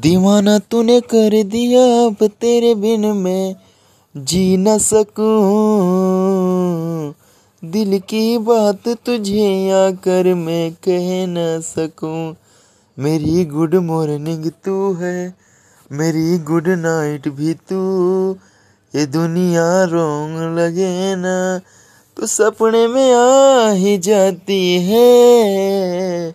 दीवाना तूने कर दिया, अब तेरे बिन मैं जी न सकूँ। दिल की बात तुझे आकर मैं कह न सकूँ। मेरी गुड मॉर्निंग तू है, मेरी गुड नाइट भी तू। ये दुनिया रोंग लगे ना तो सपने में आ ही जाती है।